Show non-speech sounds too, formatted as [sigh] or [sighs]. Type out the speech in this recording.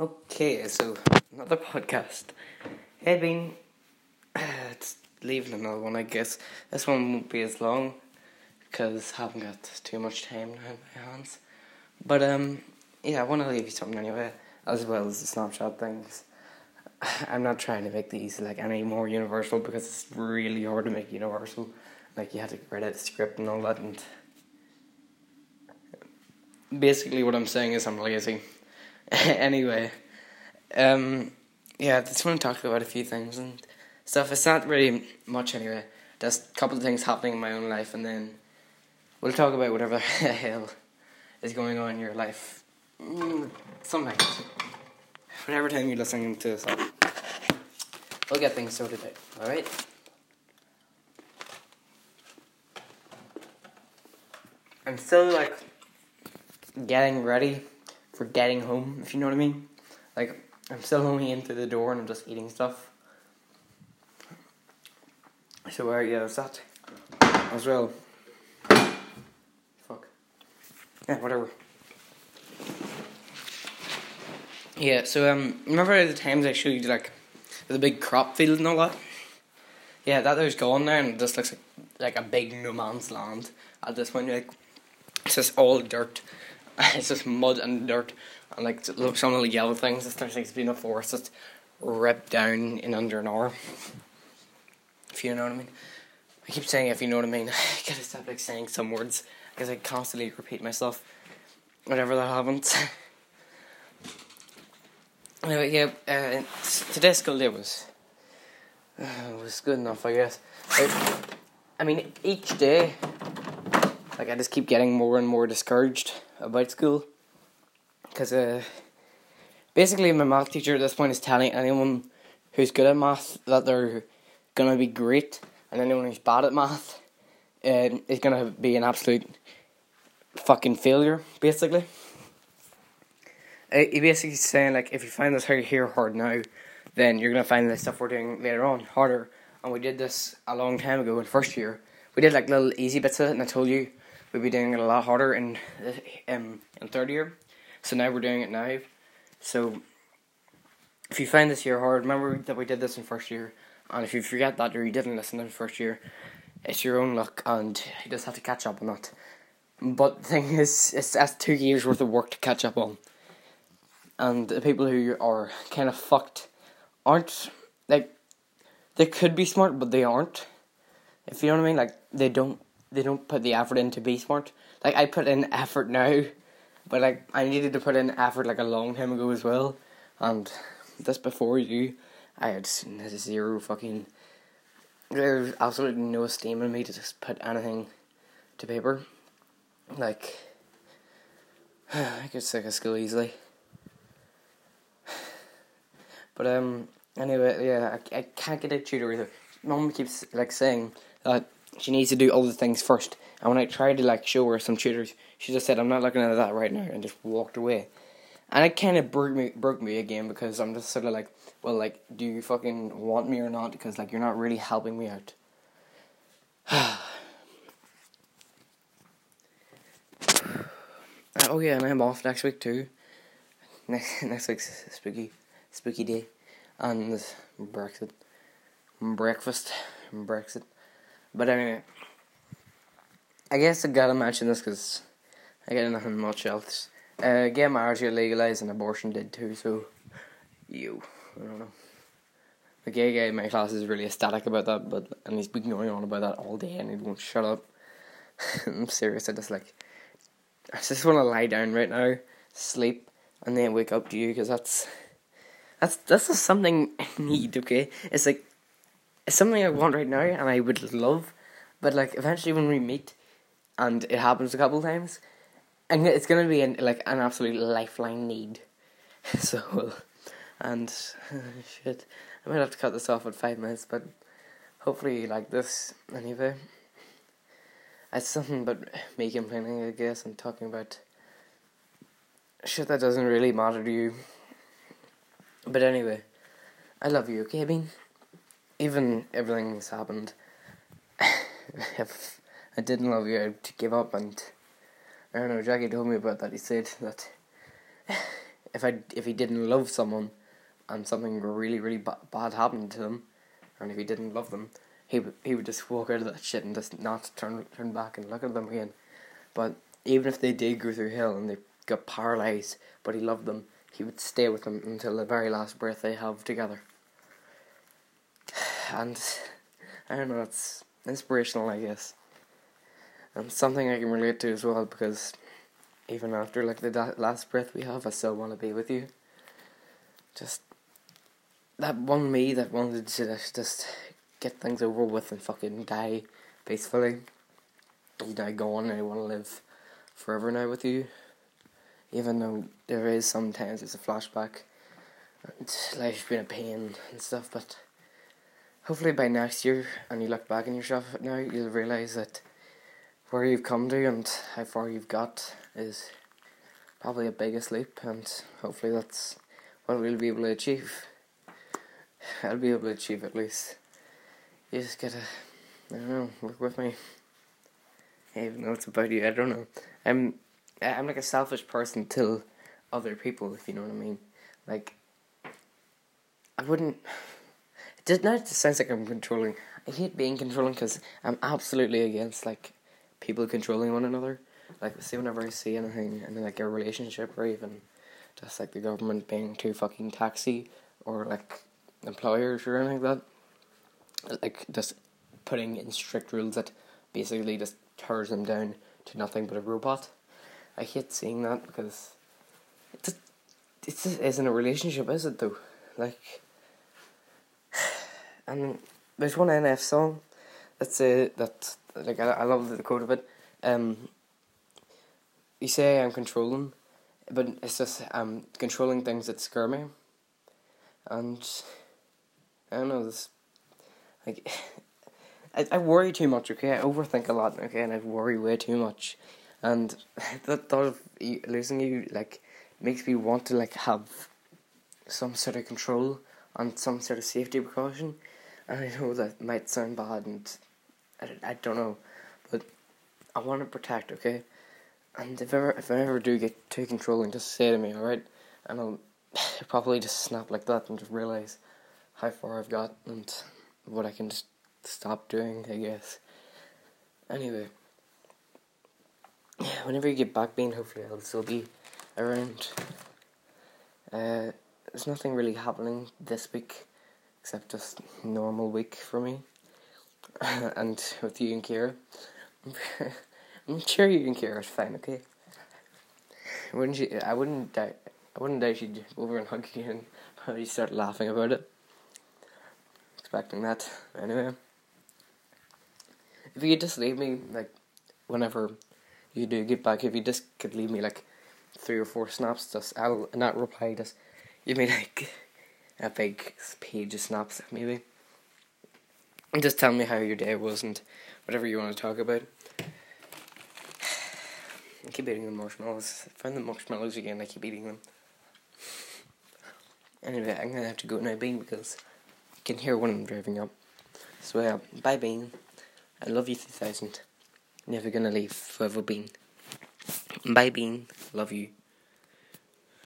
Okay, so another podcast. Hey, Bean it's [sighs] leaving another one, I guess. This one won't be as long because I haven't got too much time now in my hands. But um, yeah, I want to leave you something anyway, as well as the Snapchat things. [sighs] I'm not trying to make these like any more universal because it's really hard to make universal. Like you have to write out the script and all that, and basically what I'm saying is I'm lazy. [laughs] anyway, um, yeah, just want to talk about a few things and stuff. It's not really much anyway. Just a couple of things happening in my own life, and then we'll talk about whatever [laughs] the hell is going on in your life. Mm, sometimes. Whatever time you're listening to this, we'll get things sorted out. Alright? I'm still like getting ready for getting home, if you know what I mean. Like, I'm still only in through the door and I'm just eating stuff. So, uh, yeah, that's that. As well. Fuck. Yeah, whatever. Yeah, so, um, remember the times I showed you, like, the big crop field and all that? Yeah, that there's gone there and it just looks like, like a big no man's land at this point. Like, it's just all dirt. [laughs] it's just mud and dirt and like some of the yellow things. It's like it's been a forest just ripped down in under an hour. If you know what I mean. I keep saying if you know what I mean. [laughs] I gotta stop like saying some words because I constantly repeat myself. Whatever that happens. [laughs] anyway, yeah. Uh, today's school day was uh, was good enough, I guess. I, I mean, each day, like I just keep getting more and more discouraged about school because uh, basically my math teacher at this point is telling anyone who's good at math that they're gonna be great, and anyone who's bad at math uh, is gonna be an absolute fucking failure. Basically, he basically saying like if you find this here hard now, then you're gonna find the stuff we're doing later on harder. And we did this a long time ago in first year. We did like little easy bits of it, and I told you we'd be doing it a lot harder in um, in third year. So now we're doing it now. So if you find this year hard, remember that we did this in first year. And if you forget that or you didn't listen in first year, it's your own luck and you just have to catch up on that. But the thing is, it's that's two years worth of work to catch up on. And the people who are kind of fucked aren't like they could be smart, but they aren't. If you know what I mean, like they don't they don't put the effort in to be smart. Like I put in effort now, but like I needed to put in effort like a long time ago as well. And this before you, I had zero fucking. There's absolutely no esteem in me to just put anything to paper. Like [sighs] I could sick of school easily. [sighs] But um, anyway, yeah, I, I can't get a tutor either. Mom keeps like saying that she needs to do all the things first. And when I tried to like show her some tutors, she just said, "I'm not looking at that right now," and just walked away. And it kind of broke me, broke me again because I'm just sort of like, well, like, do you fucking want me or not? Because like you're not really helping me out. [sighs] oh yeah, and I'm off next week too. Next [laughs] next week's spooky, spooky day, and Brexit, breakfast, Brexit. But anyway, I guess I gotta mention this because I got nothing much else. Uh, gay marriage got legalized and abortion did too, so you, I don't know. The gay guy in my class is really ecstatic about that, but and he's been going on about that all day and he won't shut up. [laughs] I'm serious, I just like, I just want to lie down right now, sleep, and then wake up to you because that's, that's, that's just something I need, okay? It's like, it's something I want right now and I would love, but like eventually when we meet, and it happens a couple times, and it's gonna be an, like an absolute lifeline need. [laughs] so, and [laughs] shit, I might have to cut this off at five minutes, but hopefully you like this anyway. It's something but me complaining, I guess, and talking about shit that doesn't really matter to you. But anyway, I love you, okay, Bean? Even everything's happened, [laughs] if I didn't love you, I'd give up. And I don't know, Jackie told me about that. He said that [sighs] if I if he didn't love someone, and something really really ba- bad happened to them, and if he didn't love them, he would he would just walk out of that shit and just not turn turn back and look at them again. But even if they did go through hell and they got paralyzed, but he loved them, he would stay with them until the very last breath they have together. And I don't know, it's inspirational, I guess, and something I can relate to as well because even after like the da- last breath we have, I still want to be with you. Just that one me that wanted to just, get things over with and fucking die peacefully. You die gone, and I want to live forever now with you. Even though there is sometimes it's a flashback, and life's been a pain and stuff, but hopefully by next year, and you look back on yourself now, you'll realize that where you've come to and how far you've got is probably a biggest leap, and hopefully that's what we'll be able to achieve. I'll be able to achieve at least. You just gotta, I don't know, work with me. Even though it's about you, I don't know. I'm, I'm like a selfish person till other people, if you know what I mean. Like, I wouldn't. It does not sounds like I'm controlling. I hate being controlling because I'm absolutely against like people controlling one another. Like, see, whenever I see anything in like a relationship or even just like the government being too fucking taxi or like employers or anything like that, like just putting in strict rules that basically just tears them down to nothing but a robot. I hate seeing that because it just, it just isn't a relationship, is it though? Like, and there's one NF song that's uh, that like I, I love the quote of it. Um, you say I'm controlling, but it's just I'm controlling things that scare me, and I don't know this. Like, [laughs] I I worry too much. Okay, I overthink a lot. Okay, and I worry way too much, and [laughs] that thought of losing you like makes me want to like have some sort of control and some sort of safety precaution. I know that might sound bad, and I, I don't know, but I want to protect. Okay, and if ever if I ever do get too controlling, just say to me, all right, and I'll [laughs] probably just snap like that and just realize how far I've got and what I can just stop doing. I guess. Anyway, yeah, whenever you get back, being hopefully I'll still be around. Uh, there's nothing really happening this week except just normal week for me. [laughs] and with you and Kira, [laughs] I'm sure you and Kira is fine, okay? Wouldn't you? I wouldn't doubt. I wouldn't doubt you'd over and hug you and [laughs] you start laughing about it. Expecting that anyway. If you could just leave me like, whenever you do get back, if you just could leave me like three or four snaps, just I'll not reply. Just you mean like a big page of snaps, maybe. And just tell me how your day was and whatever you want to talk about. I keep eating the marshmallows. I find the marshmallows again, I keep eating them. Anyway, I'm gonna have to go now, Bean, because I can hear when I'm driving up. So, yeah, bye, Bean. I love you 3000. Never gonna leave forever, Bean. Bye, Bean. Love you.